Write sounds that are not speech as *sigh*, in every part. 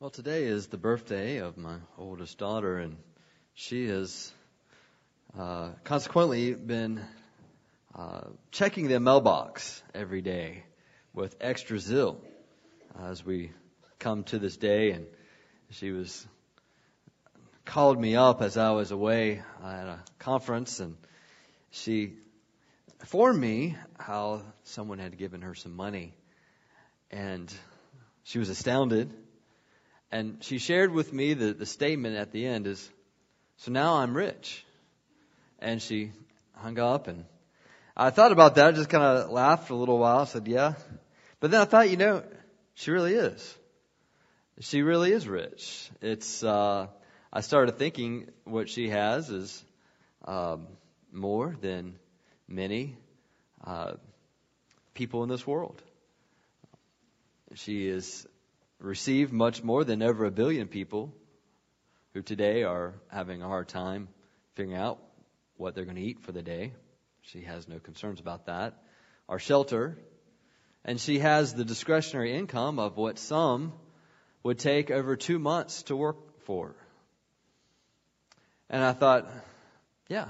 Well, today is the birthday of my oldest daughter, and she has uh, consequently been uh, checking the mailbox every day with extra zeal as we come to this day. And she was called me up as I was away at a conference, and she informed me how someone had given her some money, and she was astounded and she shared with me the, the statement at the end is, so now I'm rich. And she hung up and I thought about that, I just kind of laughed a little while, I said, yeah. But then I thought, you know, she really is. She really is rich. It's, uh, I started thinking what she has is, um, more than many, uh, people in this world. She is received much more than over a billion people who today are having a hard time figuring out what they're going to eat for the day. She has no concerns about that. Our shelter. And she has the discretionary income of what some would take over two months to work for. And I thought, yeah.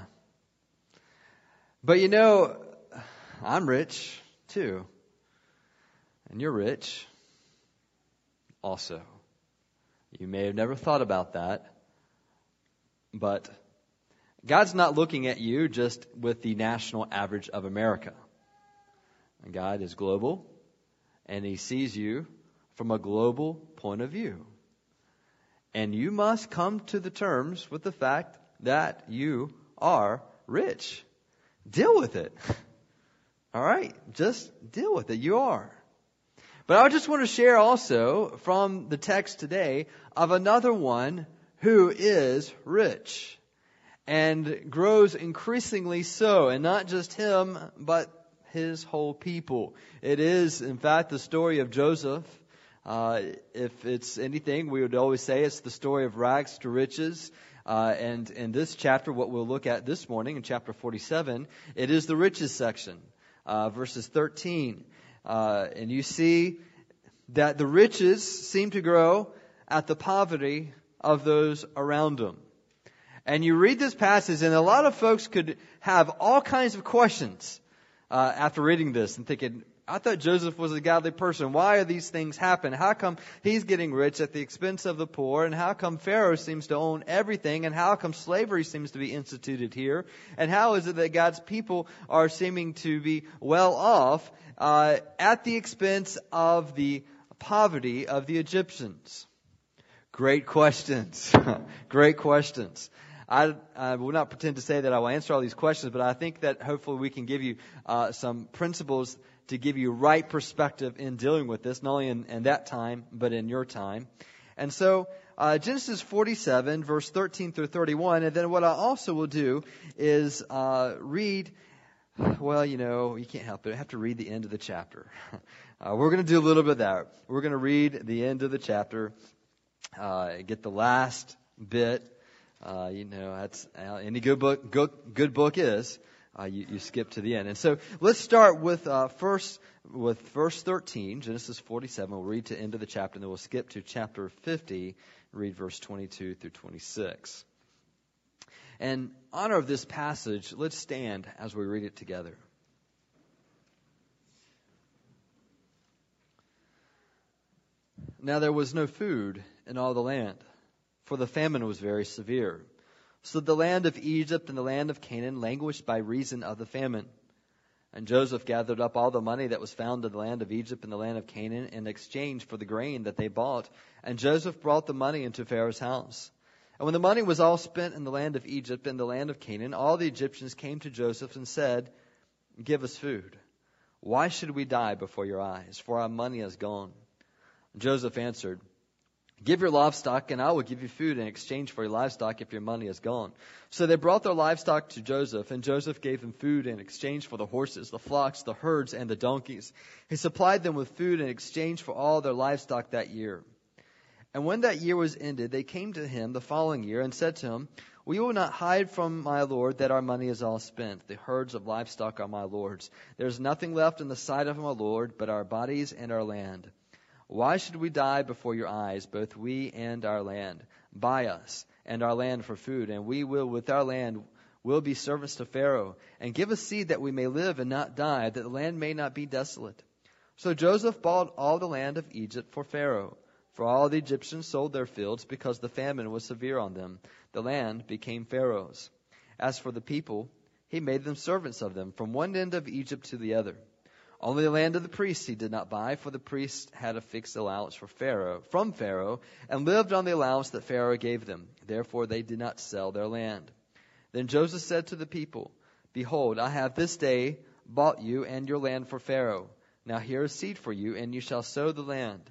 But you know, I'm rich too. And you're rich also. You may have never thought about that, but God's not looking at you just with the national average of America. God is global, and He sees you from a global point of view. And you must come to the terms with the fact that you are rich. Deal with it. *laughs* All right? Just deal with it. You are. But I just want to share also from the text today of another one who is rich and grows increasingly so, and not just him, but his whole people. It is, in fact, the story of Joseph. Uh, if it's anything, we would always say it's the story of rags to riches. Uh, and in this chapter, what we'll look at this morning in chapter 47, it is the riches section, uh, verses 13 uh, and you see that the riches seem to grow at the poverty of those around them. And you read this passage, and a lot of folks could have all kinds of questions uh, after reading this and thinking, I thought Joseph was a godly person. Why are these things happening? How come he's getting rich at the expense of the poor? And how come Pharaoh seems to own everything? And how come slavery seems to be instituted here? And how is it that God's people are seeming to be well off uh, at the expense of the poverty of the Egyptians? Great questions. *laughs* Great questions. I, I, will not pretend to say that I will answer all these questions, but I think that hopefully we can give you uh, some principles to give you right perspective in dealing with this, not only in, in that time, but in your time. And so, uh, Genesis 47, verse 13 through 31, and then what I also will do is uh, read, well, you know, you can't help it. I have to read the end of the chapter. *laughs* Uh, we're going to do a little bit of that. We're going to read the end of the chapter, uh, get the last bit. Uh, you know, that's any good book. Good, good book is uh, you, you, skip to the end. And so let's start with uh, first with verse 13, Genesis 47. We'll read to the end of the chapter, and then we'll skip to chapter 50, read verse 22 through 26. In honor of this passage, let's stand as we read it together. Now there was no food in all the land, for the famine was very severe. So the land of Egypt and the land of Canaan languished by reason of the famine. And Joseph gathered up all the money that was found in the land of Egypt and the land of Canaan in exchange for the grain that they bought. And Joseph brought the money into Pharaoh's house. And when the money was all spent in the land of Egypt and the land of Canaan, all the Egyptians came to Joseph and said, Give us food. Why should we die before your eyes? For our money is gone. Joseph answered, Give your livestock, and I will give you food in exchange for your livestock if your money is gone. So they brought their livestock to Joseph, and Joseph gave them food in exchange for the horses, the flocks, the herds, and the donkeys. He supplied them with food in exchange for all their livestock that year. And when that year was ended, they came to him the following year and said to him, We will not hide from my Lord that our money is all spent. The herds of livestock are my Lord's. There is nothing left in the sight of my Lord but our bodies and our land. Why should we die before your eyes, both we and our land? Buy us and our land for food, and we will with our land will be servants to Pharaoh, and give us seed that we may live and not die, that the land may not be desolate. So Joseph bought all the land of Egypt for Pharaoh. For all the Egyptians sold their fields because the famine was severe on them. The land became Pharaoh's. As for the people, he made them servants of them from one end of Egypt to the other. Only the land of the priests he did not buy, for the priests had a fixed allowance for Pharaoh, from Pharaoh, and lived on the allowance that Pharaoh gave them. Therefore they did not sell their land. Then Joseph said to the people, Behold, I have this day bought you and your land for Pharaoh. Now here is seed for you, and you shall sow the land.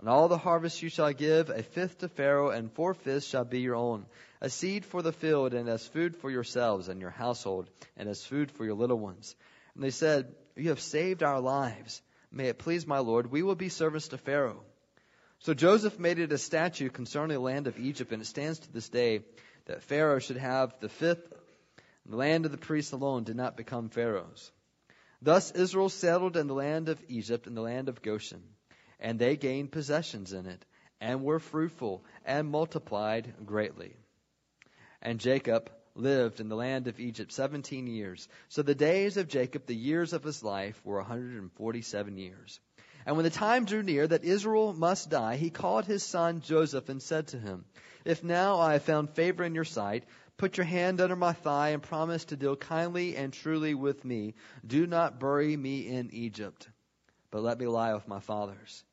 And all the harvest you shall give a fifth to Pharaoh, and four fifths shall be your own, a seed for the field, and as food for yourselves and your household, and as food for your little ones. And they said, You have saved our lives. May it please my Lord, we will be servants to Pharaoh. So Joseph made it a statute concerning the land of Egypt, and it stands to this day that Pharaoh should have the fifth. The land of the priests alone did not become Pharaoh's. Thus Israel settled in the land of Egypt and the land of Goshen and they gained possessions in it, and were fruitful, and multiplied greatly. And Jacob lived in the land of Egypt seventeen years. So the days of Jacob, the years of his life, were a 147 years. And when the time drew near that Israel must die, he called his son Joseph and said to him, If now I have found favor in your sight, put your hand under my thigh and promise to deal kindly and truly with me. Do not bury me in Egypt, but let me lie with my fathers.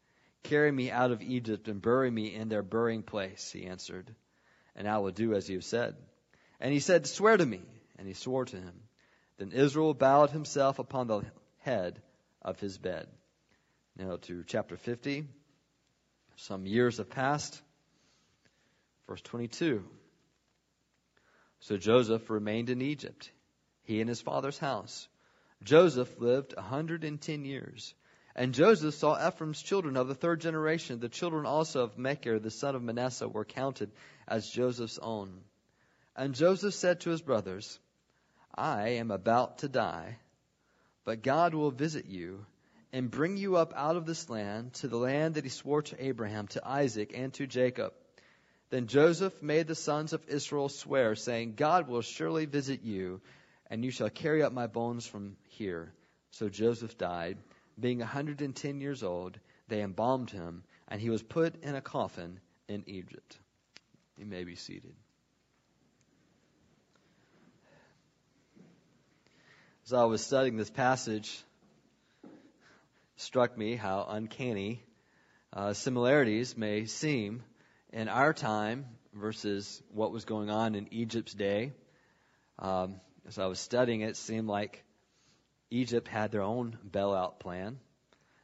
Carry me out of Egypt and bury me in their burying place, he answered. And I will do as you have said. And he said, Swear to me. And he swore to him. Then Israel bowed himself upon the head of his bed. Now to chapter 50. Some years have passed. Verse 22. So Joseph remained in Egypt, he and his father's house. Joseph lived a 110 years and Joseph saw Ephraim's children of the third generation. The children also of Machir, the son of Manasseh, were counted as Joseph's own. And Joseph said to his brothers, I am about to die, but God will visit you and bring you up out of this land to the land that he swore to Abraham, to Isaac, and to Jacob. Then Joseph made the sons of Israel swear, saying, God will surely visit you, and you shall carry up my bones from here. So Joseph died being 110 years old, they embalmed him, and he was put in a coffin in Egypt. You may be seated. As I was studying this passage, struck me how uncanny uh, similarities may seem in our time versus what was going on in Egypt's day. Um, as I was studying it, it seemed like Egypt had their own bailout plan.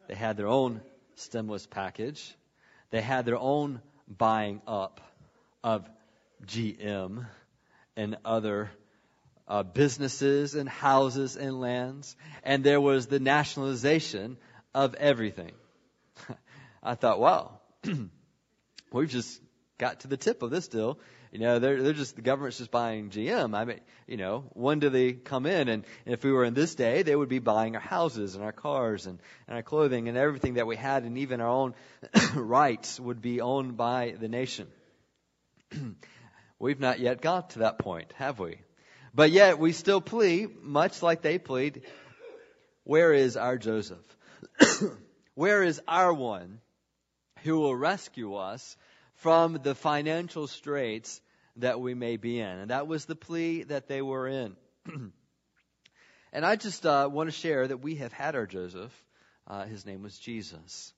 They had their own stimulus package. They had their own buying up of GM and other uh, businesses and houses and lands. And there was the nationalization of everything. *laughs* I thought, wow, *clears throat* we've just got to the tip of this deal. You know, they're, they're just, the government's just buying GM. I mean, you know, when do they come in? And, and if we were in this day, they would be buying our houses and our cars and, and our clothing and everything that we had and even our own *clears throat* rights would be owned by the nation. *clears throat* We've not yet got to that point, have we? But yet we still plead, much like they plead, where is our Joseph? *coughs* where is our one who will rescue us from the financial straits that we may be in. And that was the plea that they were in. *coughs* and I just uh, want to share that we have had our Joseph. Uh, his name was Jesus.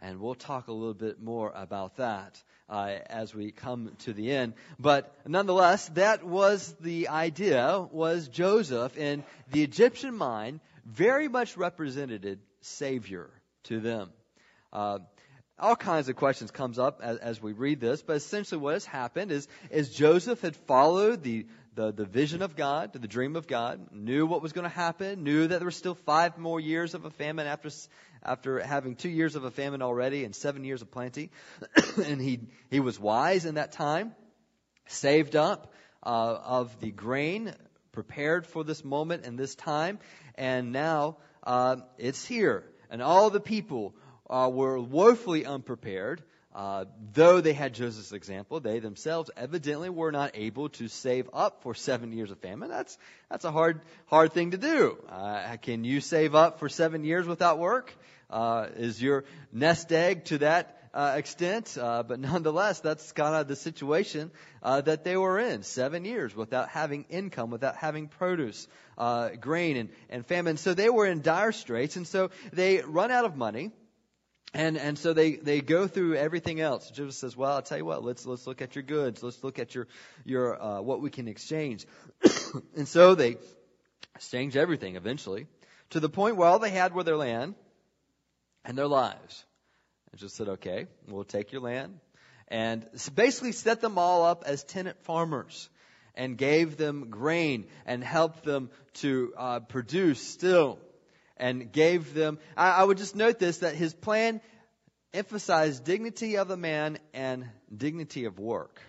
And we'll talk a little bit more about that uh, as we come to the end. But nonetheless, that was the idea, was Joseph in the Egyptian mind very much represented Savior to them. Uh, all kinds of questions comes up as, as, we read this, but essentially what has happened is, is Joseph had followed the, the, the vision of God, the dream of God, knew what was going to happen, knew that there were still five more years of a famine after, after having two years of a famine already and seven years of plenty. *coughs* and he, he was wise in that time, saved up uh, of the grain, prepared for this moment and this time, and now uh, it's here. And all the people uh, were woefully unprepared. Uh, though they had Joseph's example, they themselves evidently were not able to save up for seven years of famine. That's that's a hard hard thing to do. Uh, can you save up for seven years without work? Uh, is your nest egg to that uh, extent? Uh, but nonetheless, that's kind of the situation uh, that they were in. Seven years without having income, without having produce, uh, grain, and, and famine. So they were in dire straits, and so they run out of money. And and so they, they go through everything else. Joseph says, "Well, I'll tell you what. Let's let's look at your goods. Let's look at your your uh, what we can exchange." *coughs* and so they exchange everything eventually, to the point where all they had were their land and their lives. And just said, "Okay, we'll take your land," and basically set them all up as tenant farmers, and gave them grain and helped them to uh, produce still and gave them. I, I would just note this that his plan emphasized dignity of the man and dignity of work.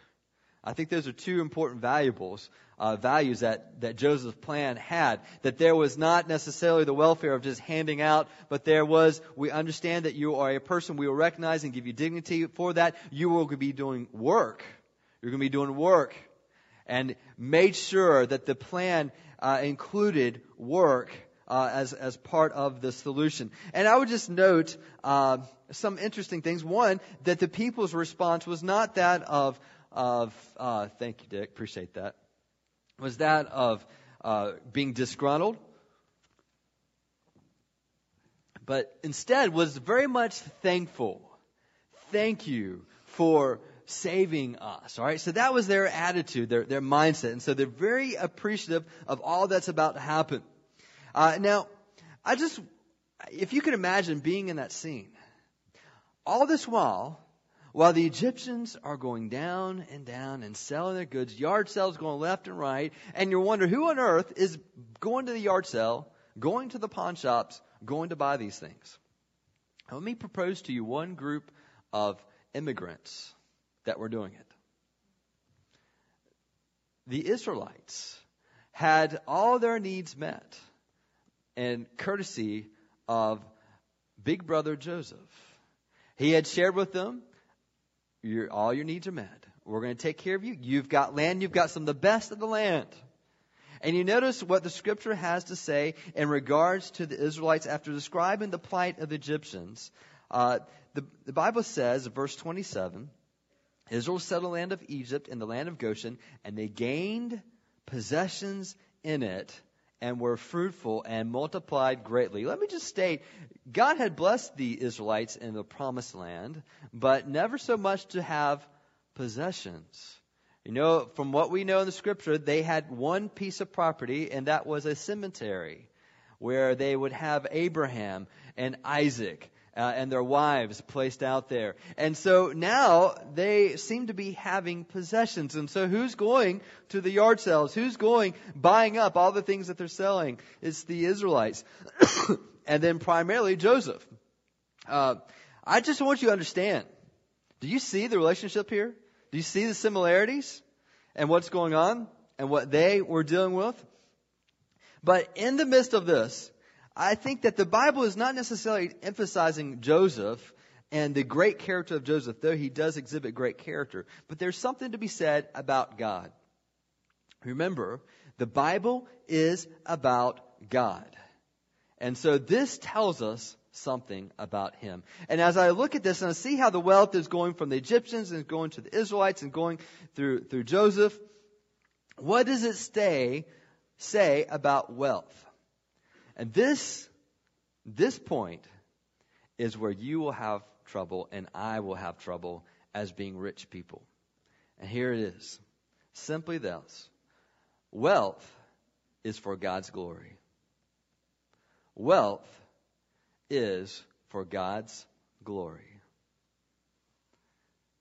I think those are two important valuables, uh, values that, that Joseph's plan had. That there was not necessarily the welfare of just handing out, but there was, we understand that you are a person, we will recognize and give you dignity for that. You will be doing work. You're going to be doing work. And made sure that the plan uh, included work uh, as as part of the solution. And I would just note uh, some interesting things. One, that the people's response was not that of of uh, thank you, Dick, appreciate that. Was that of uh, being disgruntled, but instead was very much thankful. Thank you for saving us. All right, so that was their attitude, their their mindset, and so they're very appreciative of all that's about to happen. Uh, now, I just, if you can imagine being in that scene, all this while, while the Egyptians are going down and down and selling their goods, yard sales going left and right, and you're wondering who on earth is going to the yard sale, going to the pawn shops, going to buy these things. Let me propose to you one group of immigrants that were doing it. The Israelites had all their needs met and courtesy of big brother Joseph. He had shared with them, your, all your needs are met. We're going to take care of you. You've got land. You've got some of the best of the land. And you notice what the scripture has to say in regards to the Israelites after describing the plight of the Egyptians. Uh, the, the Bible says, verse 27, Israel settled the land of Egypt and the land of Goshen, and they gained possessions in it and were fruitful and multiplied greatly. Let me just state, God had blessed the Israelites in the promised land, but never so much to have possessions. You know, from what we know in the scripture, they had one piece of property, and that was a cemetery where they would have Abraham and Isaac uh, and their wives placed out there. And so now they seem to be having possessions. And so who's going to the yard sales? Who's going buying up all the things that they're selling? It's the Israelites. *coughs* and then primarily Joseph. Uh, I just want you to understand. Do you see the relationship here? Do you see the similarities and what's going on and what they were dealing with? But in the midst of this, I think that the Bible is not necessarily emphasizing Joseph and the great character of Joseph, though he does exhibit great character. But there's something to be said about God. Remember, the Bible is about God. And so this tells us something about him. And as I look at this and I see how the wealth is going from the Egyptians and going to the Israelites and going through, through Joseph, what does it stay, say about wealth? And this, this point is where you will have trouble and I will have trouble as being rich people. And here it is. Simply this. Wealth is for God's glory. Wealth is for God's glory.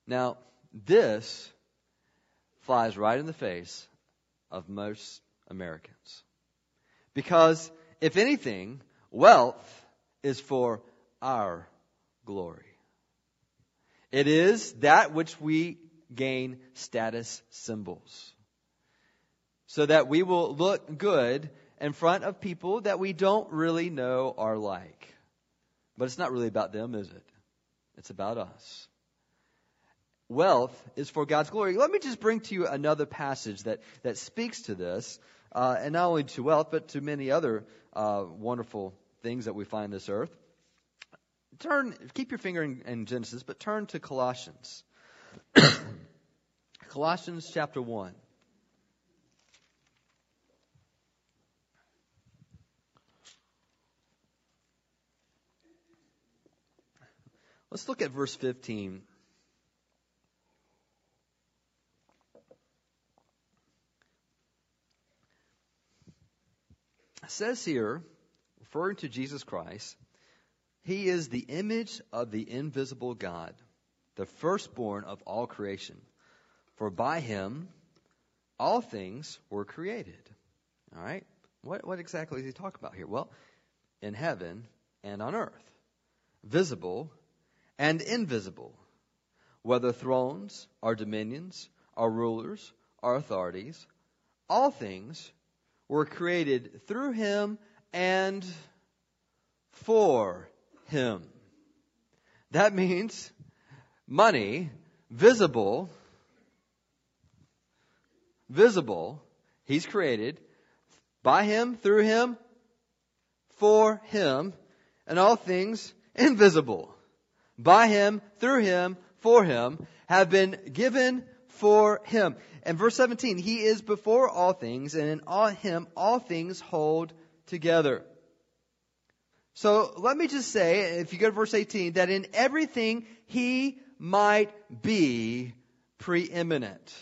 Now, this flies right in the face of most Americans. Because if anything, wealth is for our glory. It is that which we gain status symbols. So that we will look good in front of people that we don't really know are like. But it's not really about them, is it? It's about us. Wealth is for God's glory. Let me just bring to you another passage that, that speaks to this, uh, and not only to wealth, but to many other uh, wonderful things that we find this earth. Turn, keep your finger in, in Genesis, but turn to Colossians. *coughs* Colossians chapter 1. Let's look at verse 15. Says here, referring to Jesus Christ, He is the image of the invisible God, the firstborn of all creation. For by Him all things were created. All right? What, what exactly is He talking about here? Well, in heaven and on earth, visible and invisible, whether thrones or dominions or rulers or authorities, all things were created through him and for him. That means money, visible, visible, he's created by him, through him, for him, and all things invisible by him, through him, for him, have been given for him. And verse 17, he is before all things, and in all him all things hold together. So let me just say, if you go to verse 18, that in everything he might be preeminent.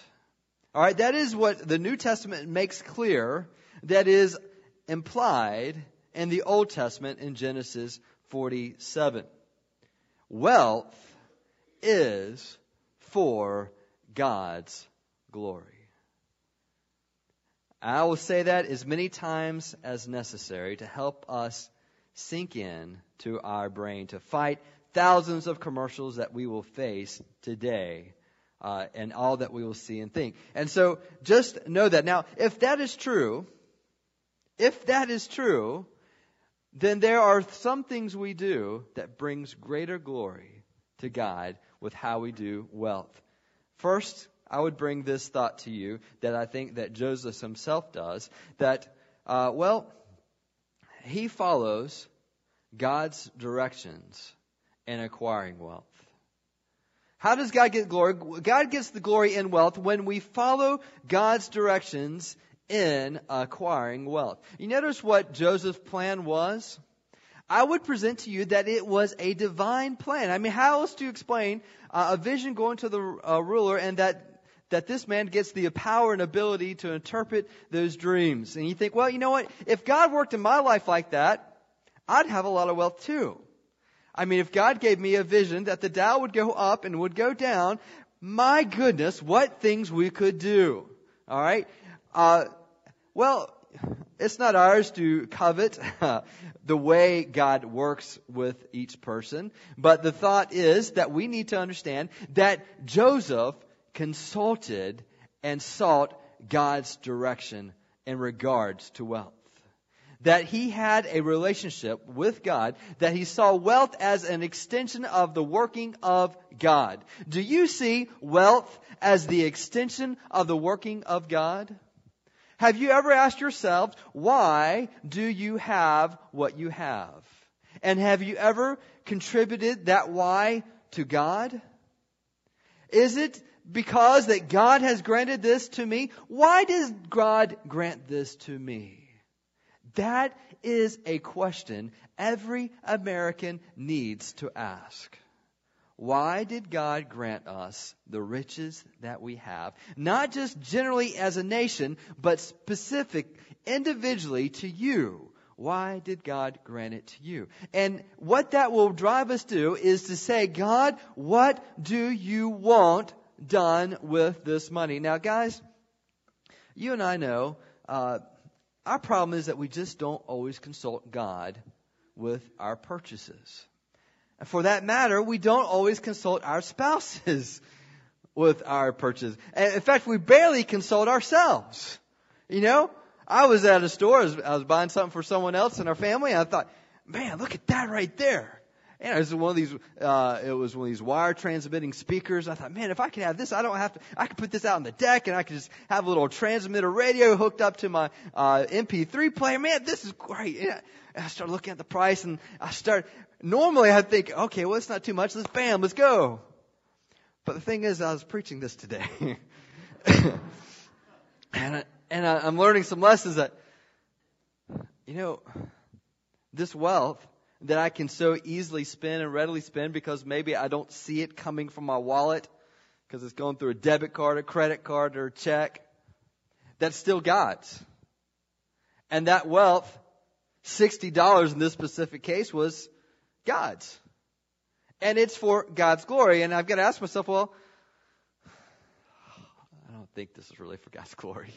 Alright, that is what the New Testament makes clear that is implied in the Old Testament in Genesis 47. Wealth is for God's glory. I will say that as many times as necessary to help us sink in to our brain to fight thousands of commercials that we will face today uh, and all that we will see and think. And so just know that. Now, if that is true, if that is true, then there are some things we do that brings greater glory to God with how we do wealth. First, I would bring this thought to you that I think that Joseph himself does, that, uh, well, he follows God's directions in acquiring wealth. How does God get glory? God gets the glory in wealth when we follow God's directions in acquiring wealth. You notice what Joseph's plan was? I would present to you that it was a divine plan. I mean, how else do you explain uh, a vision going to the uh, ruler and that that this man gets the power and ability to interpret those dreams? And you think, well, you know what? If God worked in my life like that, I'd have a lot of wealth too. I mean, if God gave me a vision that the Dow would go up and would go down, my goodness, what things we could do. All right. Uh, well, it's not ours to covet *laughs* the way God works with each person, but the thought is that we need to understand that Joseph consulted and sought God's direction in regards to wealth. That he had a relationship with God, that he saw wealth as an extension of the working of God. Do you see wealth as the extension of the working of God? Have you ever asked yourself, why do you have what you have? And have you ever contributed that why to God? Is it because that God has granted this to me? Why does God grant this to me? That is a question every American needs to ask. Why did God grant us the riches that we have? Not just generally as a nation, but specific individually to you. Why did God grant it to you? And what that will drive us to is to say, God, what do you want done with this money? Now, guys, you and I know uh, our problem is that we just don't always consult God with our purchases. And for that matter, we don't always consult our spouses *laughs* with our purchase. And in fact, we barely consult ourselves. You know, I was at a store, I was, buying something for someone else in our family, and I thought, man, look at that right there. And it was one of these, uh, it was one of these wire transmitting speakers. I thought, man, if I could have this, I don't have to, I could put this out on the deck and I could just have a little transmitter radio hooked up to my, uh, MP3 player. Man, this is great. And I started looking at the price and I started, normally I'd think, okay, well, it's not too much. Let's bam, let's go. But the thing is, I was preaching this today. *laughs* and I, and I, I'm learning some lessons that, you know, this wealth, that I can so easily spend and readily spend because maybe I don't see it coming from my wallet because it's going through a debit card, a credit card, or a check. That's still God's. And that wealth, $60 in this specific case, was God's. And it's for God's glory. And I've got to ask myself, well, I don't think this is really for God's glory.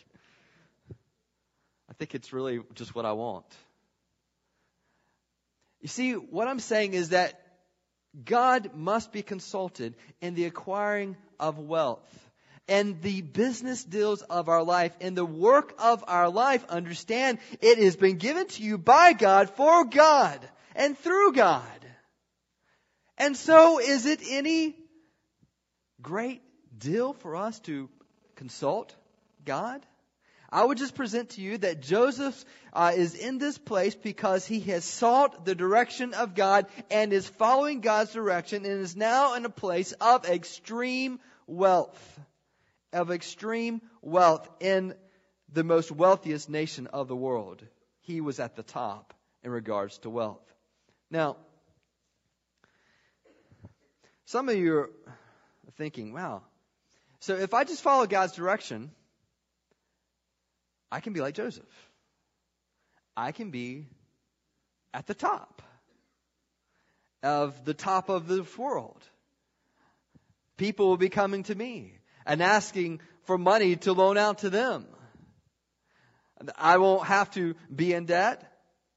I think it's really just what I want. You see, what I'm saying is that God must be consulted in the acquiring of wealth. And the business deals of our life and the work of our life, understand it has been given to you by God, for God, and through God. And so is it any great deal for us to consult God? I would just present to you that Joseph uh, is in this place because he has sought the direction of God and is following God's direction and is now in a place of extreme wealth. Of extreme wealth in the most wealthiest nation of the world. He was at the top in regards to wealth. Now, some of you are thinking, wow, so if I just follow God's direction, I can be like Joseph. I can be at the top of the top of the world. People will be coming to me and asking for money to loan out to them. I won't have to be in debt.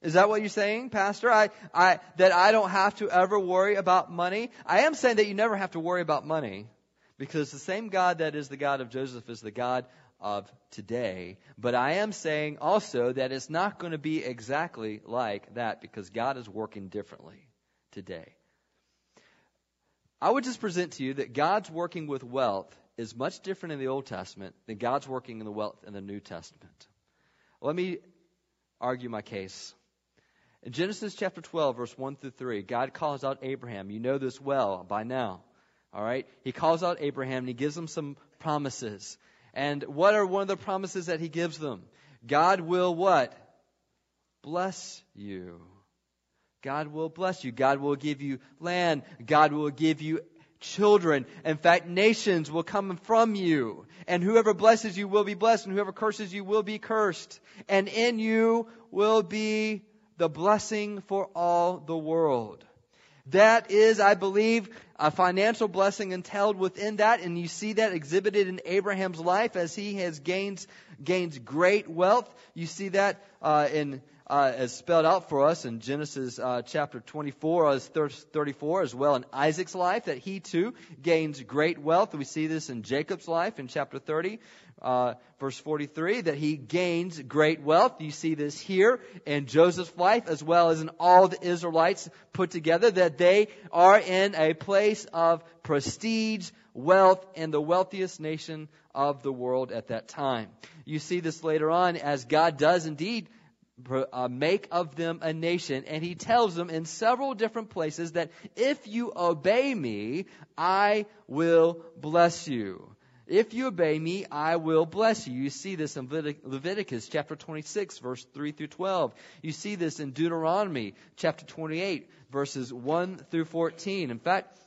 Is that what you're saying, Pastor? I, I, that I don't have to ever worry about money? I am saying that you never have to worry about money because the same God that is the God of Joseph is the God of today. But I am saying also that it's not going to be exactly like that because God is working differently today. I would just present to you that God's working with wealth is much different in the Old Testament than God's working in the wealth in the New Testament. Let me argue my case. In Genesis chapter 12, verse 1 through 3, God calls out Abraham. You know this well by now. All right? He calls out Abraham and he gives him some promises. And what are one of the promises that he gives them? God will what? Bless you. God will bless you. God will give you land. God will give you children. In fact, nations will come from you. And whoever blesses you will be blessed, and whoever curses you will be cursed. And in you will be the blessing for all the world. That is, I believe, a financial blessing entailed within that, and you see that exhibited in Abraham's life as he has gained gains great wealth. You see that uh, in uh, as spelled out for us in Genesis uh, chapter 24 as 34, as well in Isaac's life, that he too gains great wealth. We see this in Jacob's life in chapter 30, uh, verse 43, that he gains great wealth. You see this here in Joseph's life, as well as in all the Israelites put together, that they are in a place of prestige, wealth, and the wealthiest nation of the world at that time. You see this later on as God does indeed uh, make of them a nation. And he tells them in several different places that if you obey me, I will bless you. If you obey me, I will bless you. You see this in Leviticus chapter 26, verse 3 through 12. You see this in Deuteronomy chapter 28, verses 1 through 14. In fact,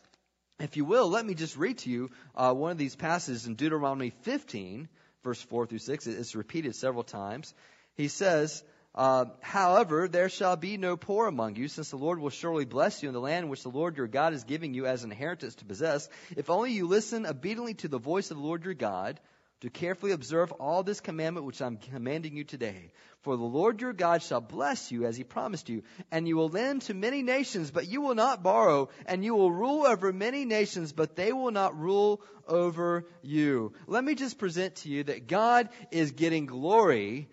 if you will, let me just read to you uh, one of these passages in Deuteronomy 15, verse 4 through 6. It's repeated several times. He says, uh, however, there shall be no poor among you, since the Lord will surely bless you in the land which the Lord your God is giving you as an inheritance to possess, if only you listen obediently to the voice of the Lord your God, to carefully observe all this commandment which I'm commanding you today. For the Lord your God shall bless you as he promised you, and you will lend to many nations, but you will not borrow, and you will rule over many nations, but they will not rule over you. Let me just present to you that God is getting glory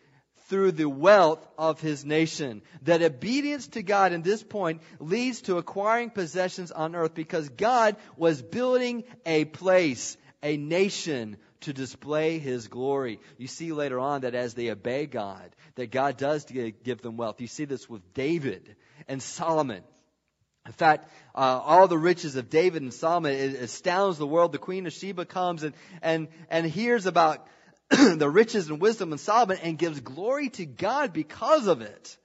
through the wealth of his nation. That obedience to God in this point leads to acquiring possessions on earth because God was building a place, a nation to display his glory. You see later on that as they obey God, that God does give them wealth. You see this with David and Solomon. In fact, uh, all the riches of David and Solomon astounds the world. The Queen of Sheba comes and, and, and hears about *clears throat* the riches and wisdom of Solomon and gives glory to God because of it.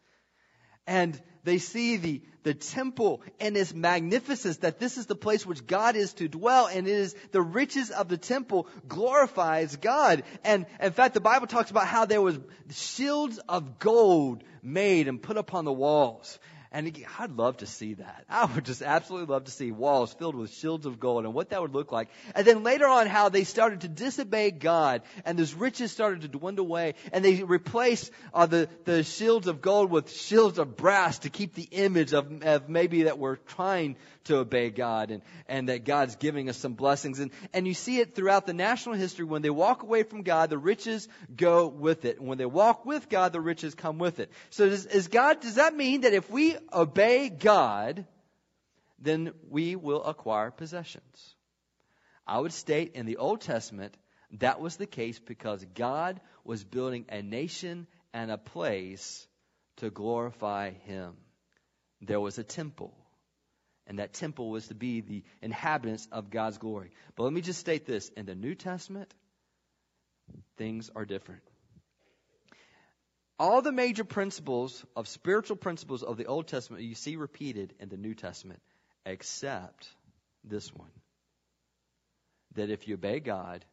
And they see the, the temple and its magnificence, that this is the place which God is to dwell, and it is the riches of the temple glorifies God. And in fact, the Bible talks about how there was shields of gold made and put upon the walls. And I'd love to see that. *laughs* I would just absolutely love to see walls filled with shields of gold and what that would look like. And then later on, how they started to disobey God and those riches started to dwindle away and they replaced uh, the, the shields of gold with shields of brass to keep the image of, of maybe that we're trying to obey God and, and that God's giving us some blessings. And, and you see it throughout the national history. When they walk away from God, the riches go with it. And when they walk with God, the riches come with it. So does, is God, does that mean that if we obey God, then we will acquire possessions? I would state in the Old Testament, that was the case because God was building a nation and a place to glorify Him. There was a temple. And that temple was to be the inhabitants of God's glory. But let me just state this in the New Testament, things are different. All the major principles of spiritual principles of the Old Testament you see repeated in the New Testament, except this one. That if you obey God,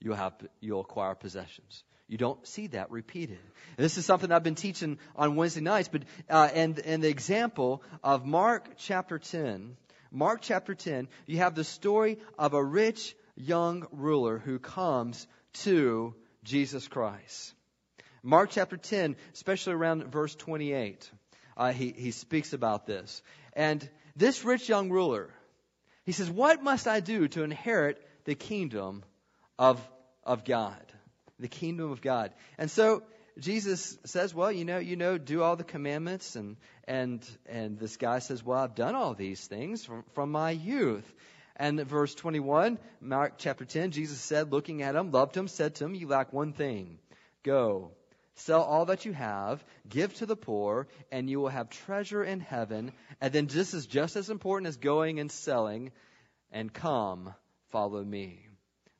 you'll have you'll acquire possessions. You don't see that repeated. And this is something I've been teaching on Wednesday nights, but uh, and and the example of Mark chapter ten, Mark chapter ten, you have the story of a rich young ruler who comes to Jesus Christ. Mark chapter 10, especially around verse 28, uh, he, he speaks about this. And this rich young ruler, he says, What must I do to inherit the kingdom of, of God? The kingdom of God. And so Jesus says, well, you know, you know, do all the commandments and and and this guy says, well, I've done all these things from, from my youth. And verse 21, Mark chapter 10, Jesus said, looking at him, loved him, said to him, you lack one thing. Go, sell all that you have, give to the poor, and you will have treasure in heaven. And then this is just as important as going and selling. And come, follow me.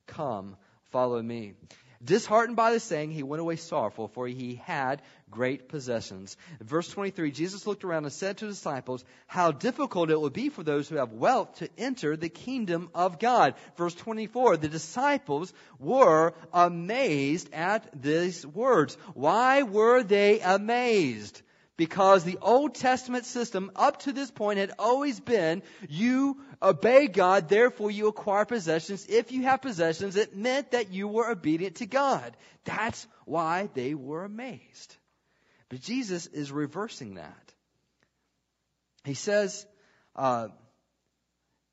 Come, follow me. Disheartened by the saying, he went away sorrowful, for he had great possessions. verse 23, Jesus looked around and said to his disciples, How difficult it will be for those who have wealth to enter the kingdom of God. Verse 24, the disciples were amazed at these words. Why were they amazed? Because the Old Testament system up to this point had always been you obey God, therefore you acquire possessions. If you have possessions, it meant that you were obedient to God. That's why they were amazed. But Jesus is reversing that. He says, uh,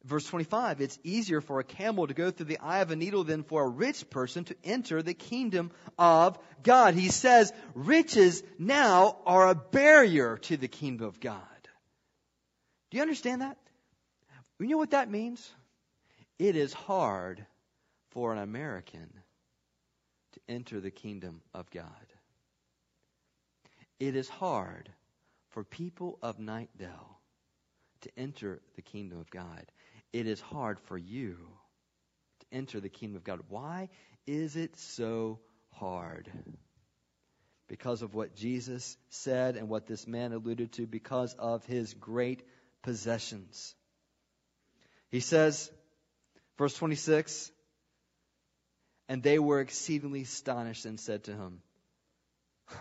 Verse 25, it's easier for a camel to go through the eye of a needle than for a rich person to enter the kingdom of God. He says riches now are a barrier to the kingdom of God. Do you understand that? You know what that means? It is hard for an American to enter the kingdom of God. It is hard for people of Knightdale to enter the kingdom of God it is hard for you to enter the kingdom of God. Why is it so hard? Because of what Jesus said and what this man alluded to, because of his great possessions. He says, verse 26, and they were exceedingly astonished and said to him, *laughs*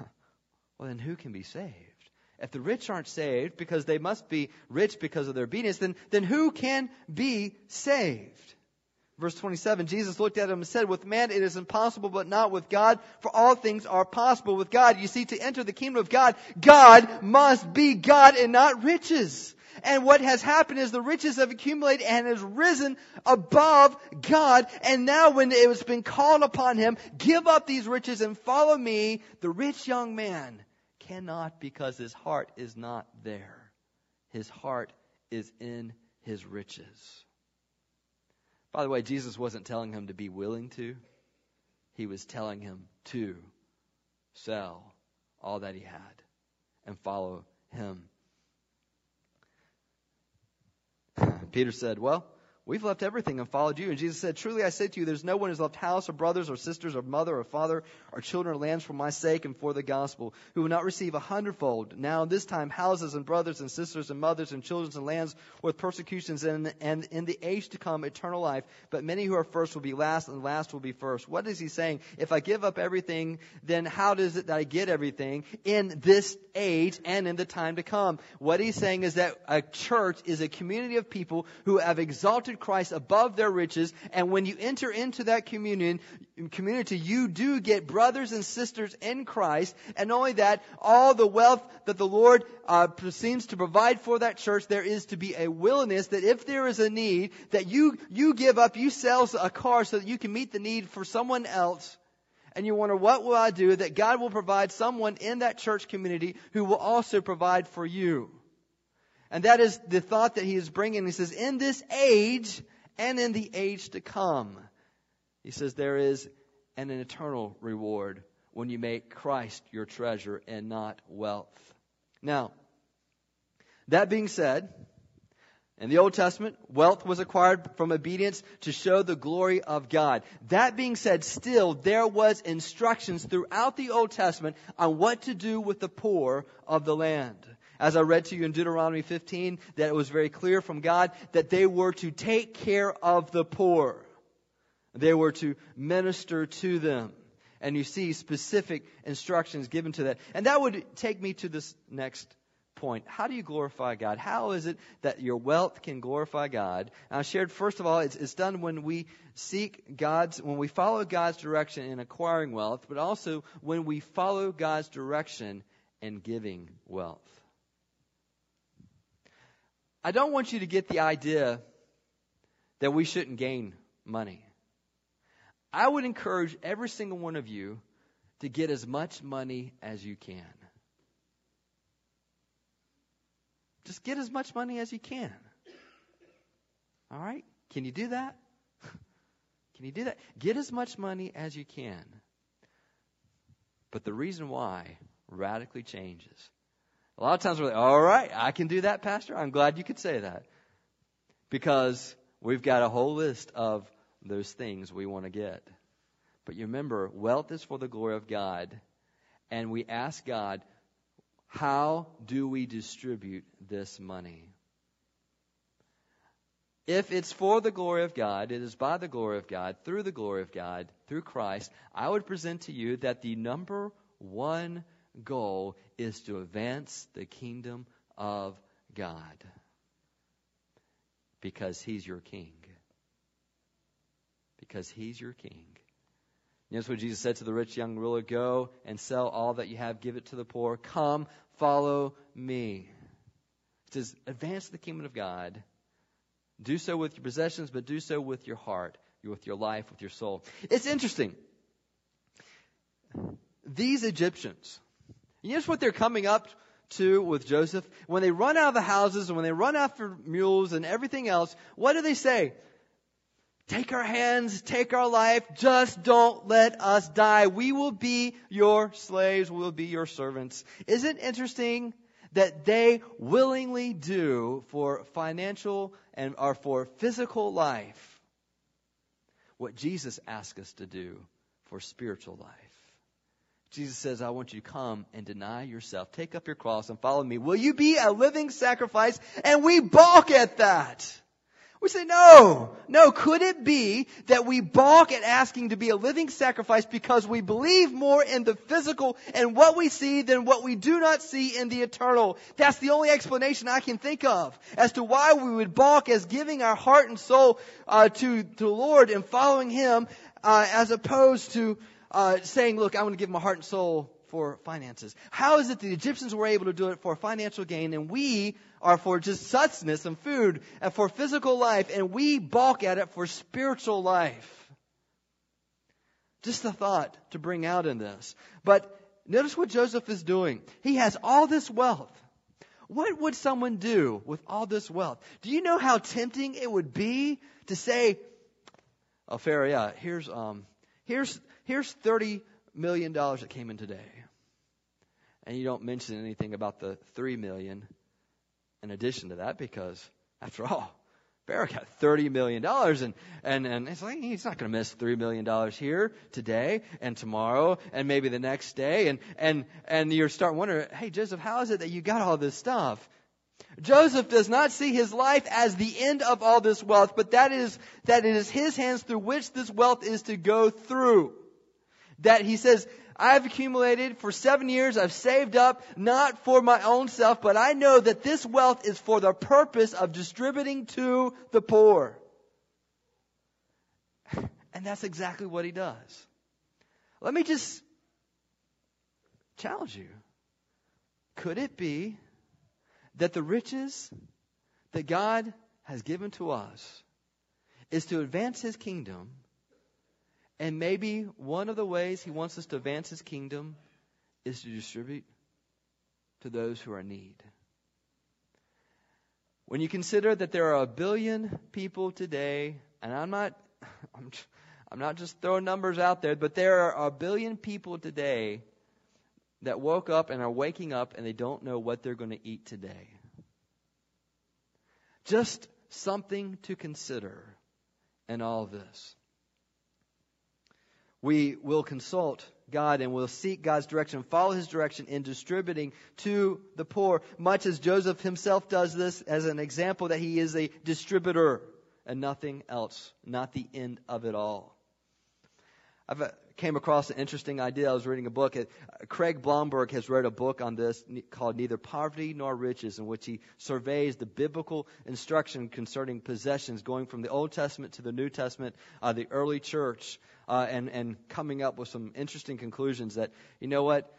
Well, then who can be saved? If the rich aren't saved because they must be rich because of their obedience, then, then who can be saved? Verse 27, Jesus looked at him and said, With man it is impossible, but not with God, for all things are possible with God. You see, to enter the kingdom of God, God must be God and not riches. And what has happened is the riches have accumulated and has risen above God. And now when it has been called upon him, give up these riches and follow me, the rich young man cannot because his heart is not there. His heart is in his riches. By the way, Jesus wasn't telling him to be willing to, he was telling him to sell all that he had and follow him. *laughs* Peter said, Well, We've left everything and followed you. And Jesus said, Truly I say to you, there's no one who's left house or brothers or sisters or mother or father or children or lands for my sake and for the gospel, who will not receive a hundredfold. Now, this time, houses and brothers and sisters and mothers and children and lands with persecutions and, and in the age to come, eternal life. But many who are first will be last and last will be first. What is he saying? If I give up everything, then how does it that I get everything in this age and in the time to come? What he's saying is that a church is a community of people who have exalted Christ above their riches. And when you enter into that communion, community, you do get brothers and sisters in Christ. And not only that, all the wealth that the Lord uh, seems to provide for that church, there is to be a willingness that if there is a need, that you, you give up, you sell a car so that you can meet the need for someone else and you wonder, what will I do? That God will provide someone in that church community who will also provide for you. And that is the thought that he is bringing. He says, in this age and in the age to come, he says there is an eternal reward when you make Christ your treasure and not wealth. Now, that being said, in the Old Testament, wealth was acquired from obedience to show the glory of God. That being said, still there was instructions throughout the Old Testament on what to do with the poor of the land. As I read to you in Deuteronomy 15, that it was very clear from God that they were to take care of the poor. They were to minister to them. And you see specific instructions given to that. And that would take me to this next point. How do you glorify God? How is it that your wealth can glorify God? And I shared, first of all, it's, it's done when we seek God's, when we follow God's direction in acquiring wealth, but also when we follow God's direction in giving wealth. I don't want you to get the idea that we shouldn't gain money. I would encourage every single one of you to get as much money as you can. Just get as much money as you can. All right? Can you do that? *laughs* Can you do that? Get as much money as you can. But the reason why radically changes. A lot of times we're like, all right, I can do that, Pastor. I'm glad you could say that. Because we've got a whole list of those things we want to get. But you remember, wealth is for the glory of God. And we ask God, how do we distribute this money? If it's for the glory of God, it is by the glory of God, through the glory of God, through Christ, I would present to you that the number one goal is to advance the kingdom of God because He's your King. Because He's your King. That's what Jesus said to the rich young ruler Go and sell all that you have, give it to the poor. Come, follow me. It says, Advance the kingdom of God. Do so with your possessions, but do so with your heart, with your life, with your soul. It's interesting. These Egyptians, you know what they're coming up to with Joseph? When they run out of the houses and when they run after mules and everything else, what do they say? Take our hands, take our life, just don't let us die. We will be your slaves, we will be your servants. Isn't it interesting that they willingly do for financial and are for physical life what Jesus asked us to do for spiritual life? Jesus says, I want you to come and deny yourself. Take up your cross and follow me. Will you be a living sacrifice? And we balk at that. We say, no, no, could it be that we balk at asking to be a living sacrifice because we believe more in the physical and what we see than what we do not see in the eternal? That's the only explanation I can think of as to why we would balk as giving our heart and soul uh, to, to the Lord and following Him uh, as opposed to uh, saying, look, I want to give my heart and soul for finances. How is it the Egyptians were able to do it for financial gain and we are for just sustenance and food and for physical life and we balk at it for spiritual life? Just a thought to bring out in this. But notice what Joseph is doing. He has all this wealth. What would someone do with all this wealth? Do you know how tempting it would be to say, "Oh, Pharaoh, yeah, here's um, here's here's thirty million dollars that came in today. And you don't mention anything about the 3 million in addition to that because after all, Pharaoh got thirty million dollars and, and, and it's like he's not gonna miss three million dollars here today and tomorrow and maybe the next day and and and you start wondering, hey Joseph, how is it that you got all this stuff? Joseph does not see his life as the end of all this wealth, but that is that it is his hands through which this wealth is to go through that he says, I've accumulated for seven years, I've saved up, not for my own self, but I know that this wealth is for the purpose of distributing to the poor. *laughs* And that's exactly what he does. Let me just challenge you. Could it be that the riches that God has given to us is to advance his kingdom and maybe one of the ways he wants us to advance his kingdom is to distribute to those who are in need. When you consider that there are a billion people today, and I'm not, *laughs* I'm, I'm not just throwing numbers out there, but there are a billion people today that woke up and are waking up and they don't know what they're going to eat today. Just something to consider in all this we will consult God and will seek God's direction, follow His direction in distributing to the poor, much as Joseph himself does this as an example that he is a distributor and nothing else, not the end of it all. I've uh, came across an interesting idea. I was reading a book. Uh, Craig Blomberg has wrote a book on this called Neither Poverty Nor Riches, in which he surveys the biblical instruction concerning possessions, going from the Old Testament to the New Testament, uh, the early church, uh, and, and coming up with some interesting conclusions that, you know what,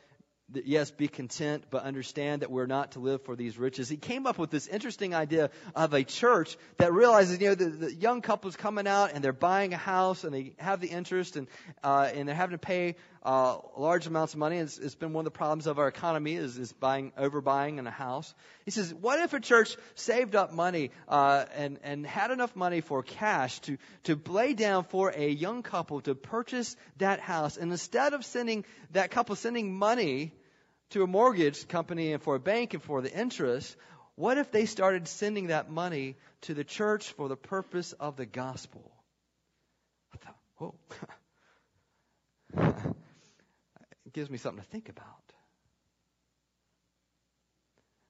yes, be content, but understand that we're not to live for these riches. He came up with this interesting idea of a church that realizes, you know, the, the young couple's coming out and they're buying a house and they have the interest and, uh, and they're having to pay uh, large amounts of money. It's, it's been one of the problems of our economy is, is buying, overbuying in a house. He says, what if a church saved up money uh, and, and had enough money for cash to, to lay down for a young couple to purchase that house, and instead of sending that couple sending money to a mortgage company and for a bank and for the interest, what if they started sending that money to the church for the purpose of the gospel? I thought, whoa. *laughs* gives me something to think about.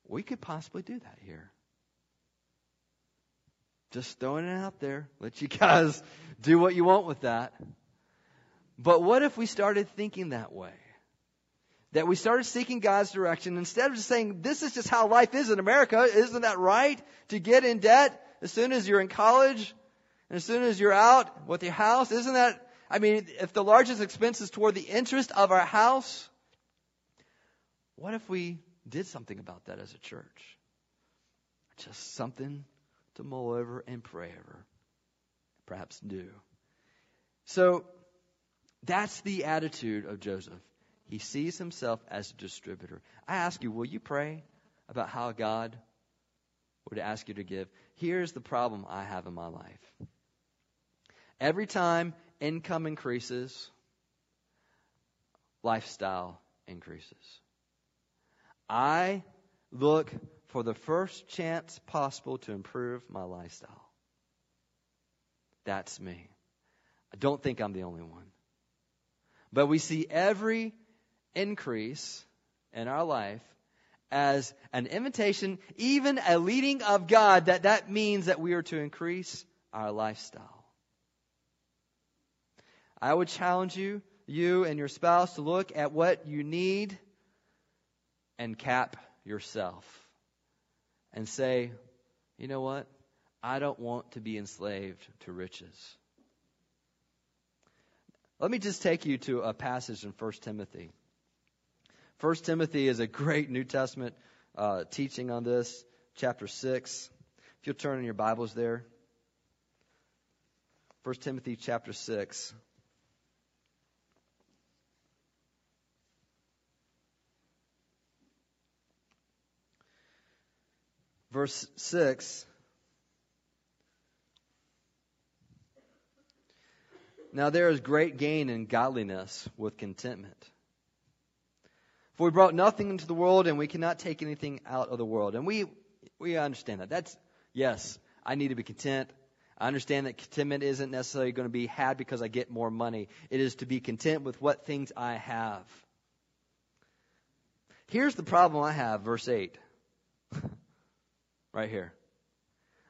We could possibly do that here. Just throwing it out there. Let you *laughs* guys do what you want with that. But what if we started thinking that way? That we started seeking God's direction instead of just saying, this is just how life is in America. Isn't that right? To get in debt as soon as you're in college and as soon as you're out with your house. Isn't that I mean, if the largest expense is toward the interest of our house, what if we did something about that as a church? Just something to mull over and pray over. Perhaps do. So that's the attitude of Joseph. He sees himself as a distributor. I ask you, will you pray about how God would ask you to give? Here's the problem I have in my life. Every time income increases, lifestyle increases. I look for the first chance possible to improve my lifestyle. That's me. I don't think I'm the only one. But we see every increase in our life as an invitation, even a leading of God, that that means that we are to increase our lifestyle. I would challenge you, you and your spouse, to look at what you need and cap yourself and say, you know what? I don't want to be enslaved to riches. Let me just take you to a passage in 1 Timothy. 1 Timothy is a great New Testament uh, teaching on this, chapter 6. If you'll turn in your Bibles there. 1 Timothy chapter 6. Verse 6 Now there is great gain in godliness with contentment. For we brought nothing into the world and we cannot take anything out of the world. And we, we understand that. That's, yes, I need to be content. I understand that contentment isn't necessarily going to be had because I get more money. It is to be content with what things I have. Here's the problem I have, verse 8. *laughs* right here.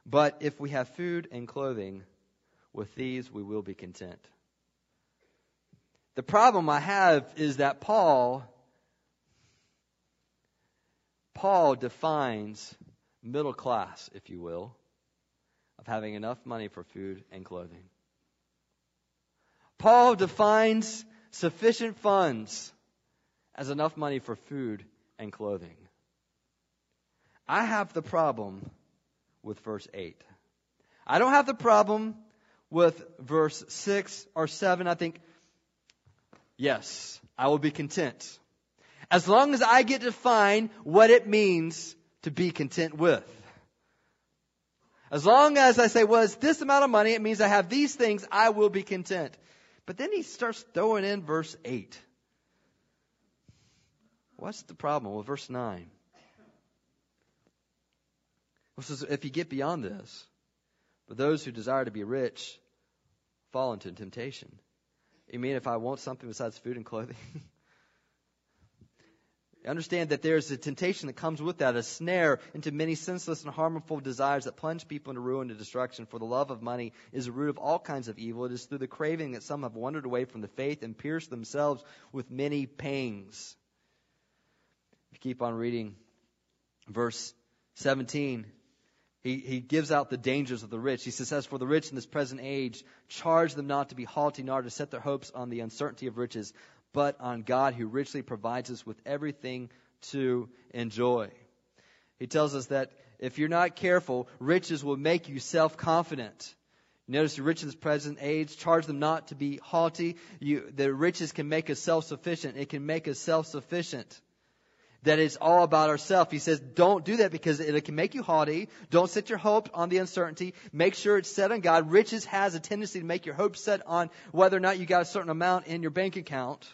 But if we have food and clothing, with these we will be content. The problem I have is that Paul Paul defines middle class, if you will, of having enough money for food and clothing. Paul defines sufficient funds as enough money for food and clothing. I have the problem with verse 8. I don't have the problem with verse 6 or 7. I think Yes, I will be content. As long as I get to define what it means to be content with. As long as I say, well, it's this amount of money, it means I have these things, I will be content. But then he starts throwing in verse 8. What's the problem with verse 9? Well, says, if you get beyond this, but those who desire to be rich fall into temptation you mean if I want something besides food and clothing? *laughs* Understand that there's a temptation that comes with that, a snare into many senseless and harmful desires that plunge people into ruin and destruction. For the love of money is the root of all kinds of evil. It is through the craving that some have wandered away from the faith and pierced themselves with many pangs. If you keep on reading verse 17, he, he gives out the dangers of the rich. He says, As for the rich in this present age, charge them not to be haughty, nor to set their hopes on the uncertainty of riches, but on God who richly provides us with everything to enjoy. He tells us that if you're not careful, riches will make you self confident. Notice the rich in this present age, charge them not to be haughty. You, the riches can make us self sufficient. It can make us self sufficient that it's all about ourselves. He says, don't do that because it can make you haughty. Don't set your hope on the uncertainty. Make sure it's set on God. Riches has a tendency to make your hope set on whether or not you got a certain amount in your bank account.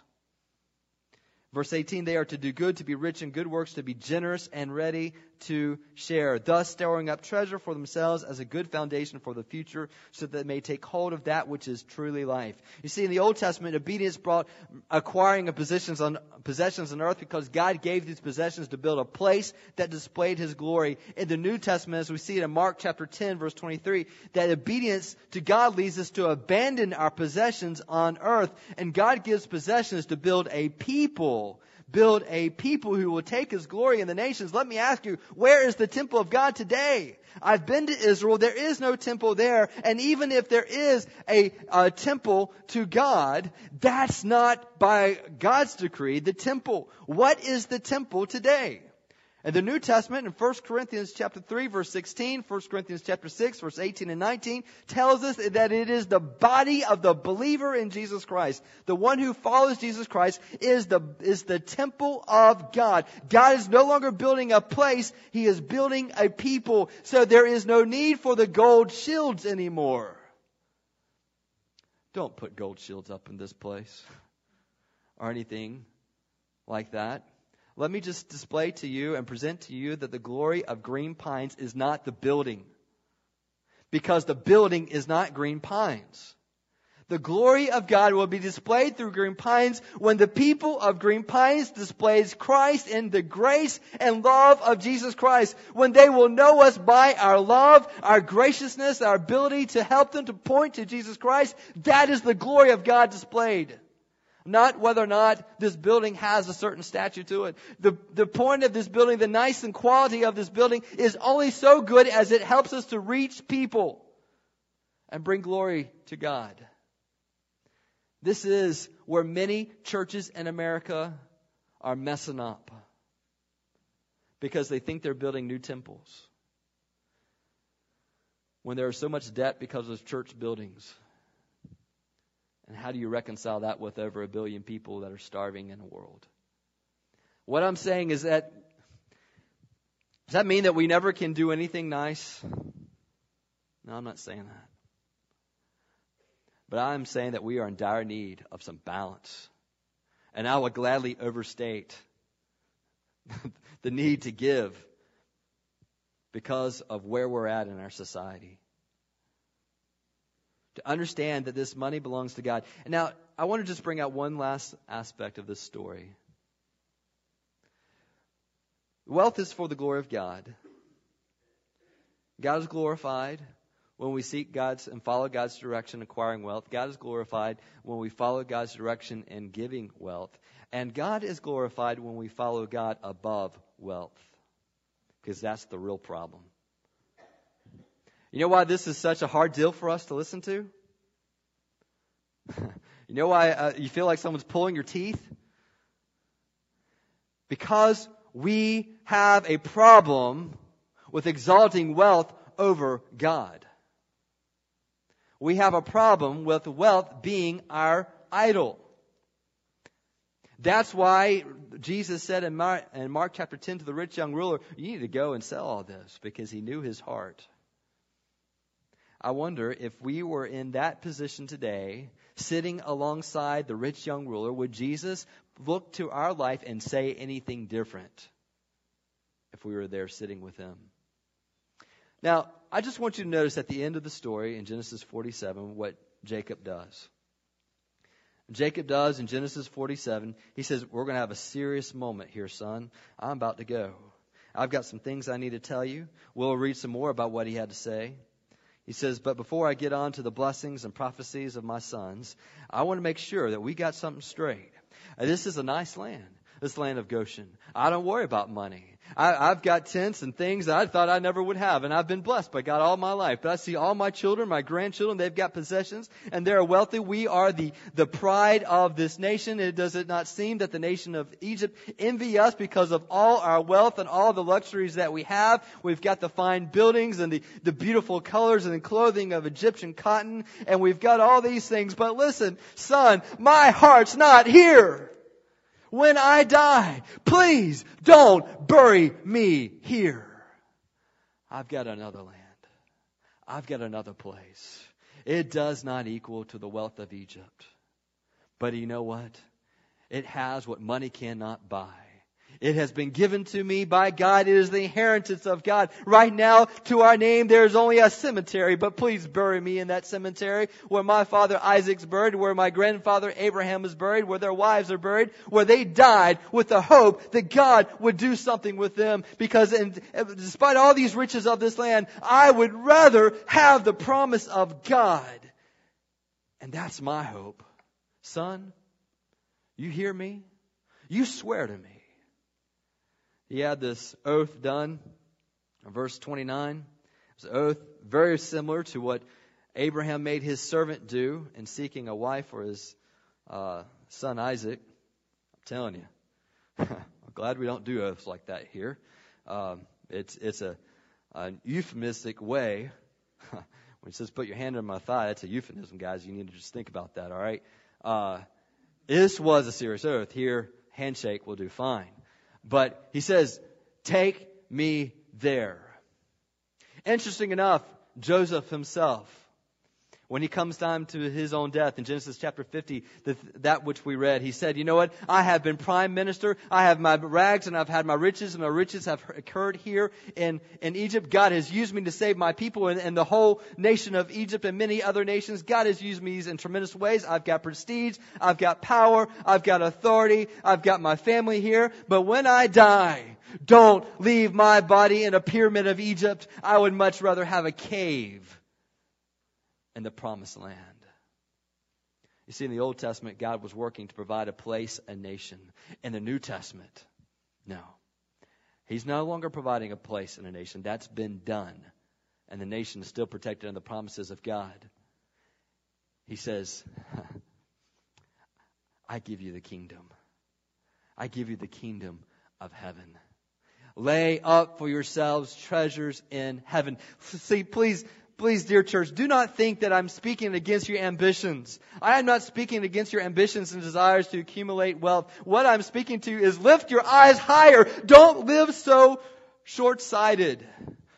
Verse 18, they are to do good, to be rich in good works, to be generous and ready to share, thus storing up treasure for themselves as a good foundation for the future, so that they may take hold of that which is truly life. You see, in the Old Testament, obedience brought acquiring of possessions on, possessions on earth because God gave these possessions to build a place that displayed His glory. In the New Testament, as we see it in Mark chapter 10, verse 23, that obedience to God leads us to abandon our possessions on earth, and God gives possessions to build a people build a people who will take his glory in the nations. Let me ask you, where is the temple of God today? I've been to Israel. There is no temple there. And even if there is a, a temple to God, that's not by God's decree the temple. What is the temple today? And the New Testament in 1 Corinthians chapter 3 verse 16, 1 Corinthians chapter 6 verse 18 and 19 tells us that it is the body of the believer in Jesus Christ. The one who follows Jesus Christ is the, is the temple of God. God is no longer building a place, He is building a people. So there is no need for the gold shields anymore. Don't put gold shields up in this place or anything like that. Let me just display to you and present to you that the glory of Green Pines is not the building. Because the building is not Green Pines. The glory of God will be displayed through Green Pines when the people of Green Pines displays Christ in the grace and love of Jesus Christ. When they will know us by our love, our graciousness, our ability to help them to point to Jesus Christ. That is the glory of God displayed. Not whether or not this building has a certain statue to it. The, the point of this building, the nice and quality of this building is only so good as it helps us to reach people and bring glory to God. This is where many churches in America are messing up because they think they're building new temples when there is so much debt because of church buildings. And how do you reconcile that with over a billion people that are starving in the world? What I'm saying is that does that mean that we never can do anything nice? No, I'm not saying that. But I'm saying that we are in dire need of some balance. And I will gladly overstate *laughs* the need to give because of where we're at in our society. To understand that this money belongs to God. And now, I want to just bring out one last aspect of this story. Wealth is for the glory of God. God is glorified when we seek God's and follow God's direction acquiring wealth. God is glorified when we follow God's direction in giving wealth. And God is glorified when we follow God above wealth. Because that's the real problem. You know why this is such a hard deal for us to listen to? *laughs* you know why uh, you feel like someone's pulling your teeth? Because we have a problem with exalting wealth over God we have a problem with wealth being our idol. That's why Jesus said in Mark, in Mark, chapter 10 to the rich young ruler, You need to go and sell all this because he knew his heart. I wonder if we were in that position today, sitting alongside the rich young ruler, would Jesus look to our life and say anything different if we were there sitting with him? Now, I just want you to notice at the end of the story in Genesis 47 what Jacob does. Jacob does in Genesis 47, he says, We're going to have a serious moment here, son. I'm about to go. I've got some things I need to tell you. We'll read some more about what he had to say. He says, But before I get on to the blessings and prophecies of my sons, I want to make sure that we got something straight. This is a nice land, this land of Goshen. I don't worry about money. I, I've got tents and things that I thought I never would have, and I've been blessed by God all my life. But I see all my children, my grandchildren, they've got possessions, and they're wealthy. We are the, the pride of this nation. It does it not seem that the nation of Egypt envy us because of all our wealth and all the luxuries that we have? We've got the fine buildings and the, the beautiful colors and the clothing of Egyptian cotton, and we've got all these things. But listen, son, my heart's not here when I die, please don't bury me here. I've got another land. I've got another place. It does not equal to the wealth of Egypt. But you know what? It has what money cannot buy. It has been given to me by God. It is the inheritance of God. Right now, to our name, there is only a cemetery, but please bury me in that cemetery where my father Isaac's buried, where my grandfather Abraham is buried, where their wives are buried, where they died with the hope that God would do something with them. Because in, despite all these riches of this land, I would rather have the promise of God. And that's my hope. Son, you hear me? You swear to me he had this oath done. Verse 29. It's an oath very similar to what Abraham made his servant do in seeking a wife for his uh, son Isaac. I'm telling you. *laughs* I'm glad we don't do oaths like that here. Um, it's it's a, a euphemistic way. *laughs* when he says put your hand on my thigh, that's a euphemism, guys. You need to just think about that, all right? Uh, this was a serious oath. Here, handshake will do fine. But he says, Take me there. Interesting enough, Joseph himself, when he comes time to his own death in Genesis chapter 50, the, that which we read, he said, You know what? I have been prime minister. I have my rags and I've had my riches, and my riches have occurred here in, in Egypt. God has used me to save my people and, and the whole nation of Egypt and many other nations. God has used me in tremendous ways. I've got prestige. I've got power. I've got authority. I've got my family here. But when I die, don't leave my body in a pyramid of Egypt. I would much rather have a cave in the promised land. You see, in the Old Testament, God was working to provide a place, a nation. In the New Testament, no. He's no longer providing a place and a nation. That's been done. And the nation is still protected in the promises of God. He says, I give you the kingdom. I give you the kingdom of heaven. Lay up for yourselves treasures in heaven. See, please please, dear church, do not think that I'm speaking against your ambitions. I am not speaking against your ambitions and desires to accumulate wealth. What I'm speaking to is lift your eyes higher. Don't live so short-sighted.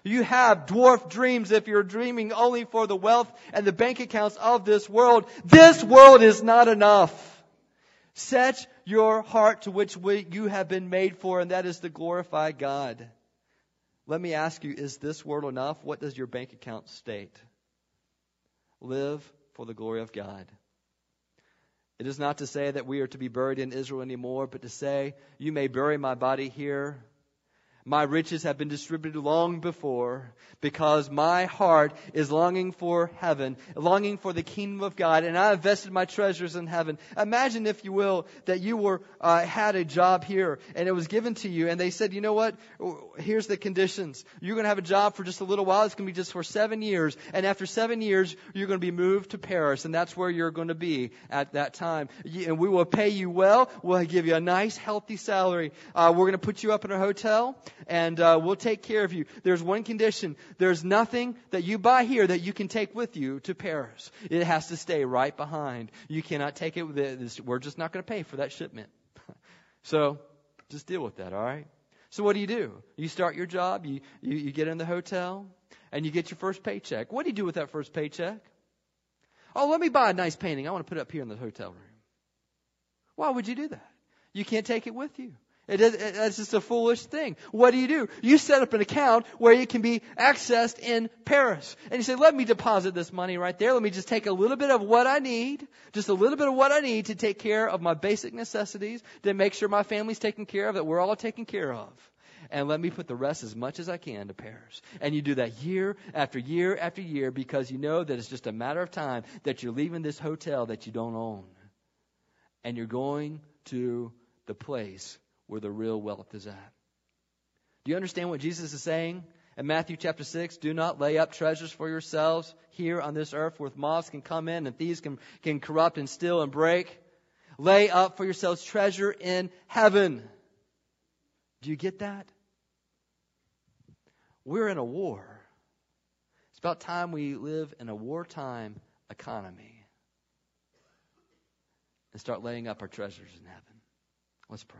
You have dwarf dreams if you're dreaming only for the wealth and the bank accounts of this world. This world is not enough. Set your heart to which you have been made for, and that is to glorify God. Let me ask you, is this world enough? What does your bank account state? Live for the glory of God. It is not to say that we are to be buried in Israel anymore, but to say, you may bury my body here, my riches have been distributed long before because my heart is longing for heaven, longing for the kingdom of God, and I have invested my treasures in heaven. Imagine, if you will, that you were uh, had a job here and it was given to you, and they said, you know what? Here's the conditions. You're going to have a job for just a little while. It's going to be just for seven years, and after seven years, you're going to be moved to Paris, and that's where you're going to be at that time. And we will pay you well. We'll give you a nice, healthy salary. Uh, we're going to put you up in a hotel and uh, we'll take care of you. There's one condition. There's nothing that you buy here that you can take with you to Paris. It has to stay right behind. You cannot take it with it. We're just not going to pay for that shipment. *laughs* so just deal with that, all right? So what do you do? You start your job, you, you, you get in the hotel, and you get your first paycheck. What do you do with that first paycheck? Oh, let me buy a nice painting. I want to put it up here in the hotel room. Why would you do that? You can't take it with you. It is, it's just a foolish thing. What do you do? You set up an account where it can be accessed in Paris. And you say, let me deposit this money right there. Let me just take a little bit of what I need, just a little bit of what I need to take care of my basic necessities, to make sure my family's taken care of, that we're all taken care of. And let me put the rest as much as I can to Paris. And you do that year after year after year because you know that it's just a matter of time that you're leaving this hotel that you don't own. And you're going to the place where the real wealth is at. Do you understand what Jesus is saying? In Matthew chapter 6, do not lay up treasures for yourselves here on this earth where moths can come in and thieves can, can corrupt and steal and break. Lay up for yourselves treasure in heaven. Do you get that? We're in a war. It's about time we live in a wartime economy and start laying up our treasures in heaven. Let's pray.